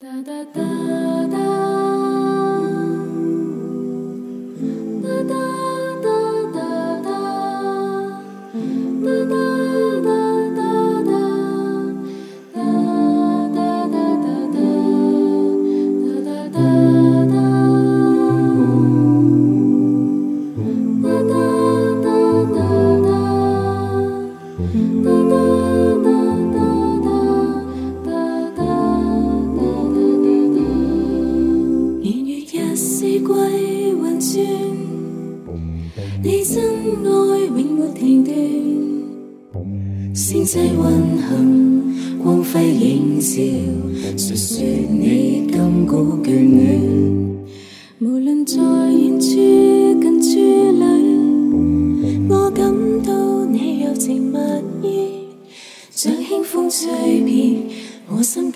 哒哒哒哒。四季运转，你真爱永没停顿。盛世运行，光辉映照。述说你今古眷恋？无论在远处近处里，我感到你柔情蜜意，像轻风吹遍我心。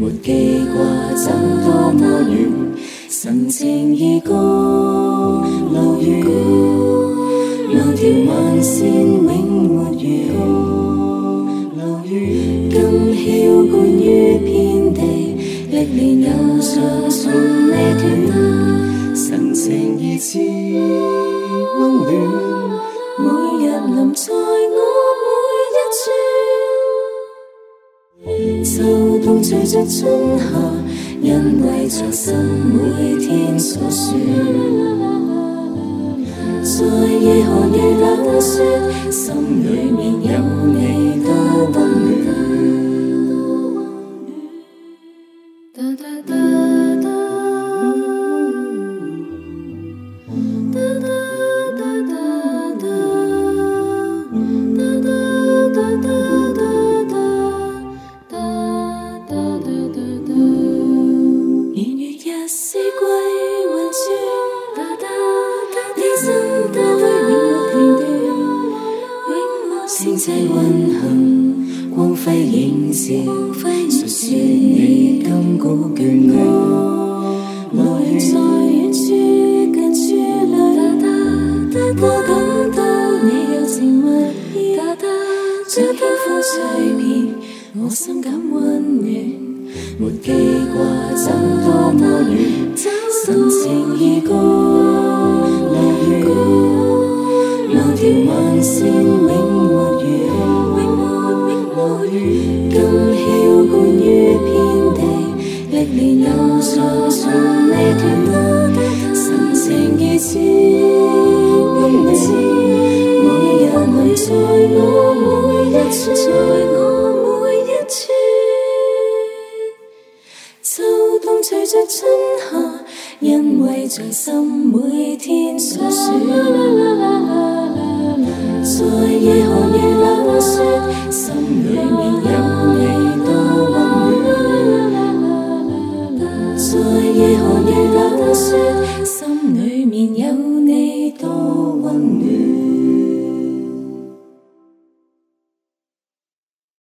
没记挂走多么远，神情怡高路远，路条万线永没怨。路远，今宵冠于遍地，历年友情从未断，神情怡似温暖。就伴随着春夏，因为长心每天所说，在夜寒夜冷雪，心里面有你的温暖。季循环，你心永没永没星际运行，光辉你在远处近处里，我到你情蜜意，这我心感温暖，没记。今晓观于遍地，一年在春里，神情你，每日在我每一在我每一秋冬随着春夏，因为在心每天。心里面有你多温暖，夜空的心里面有你多。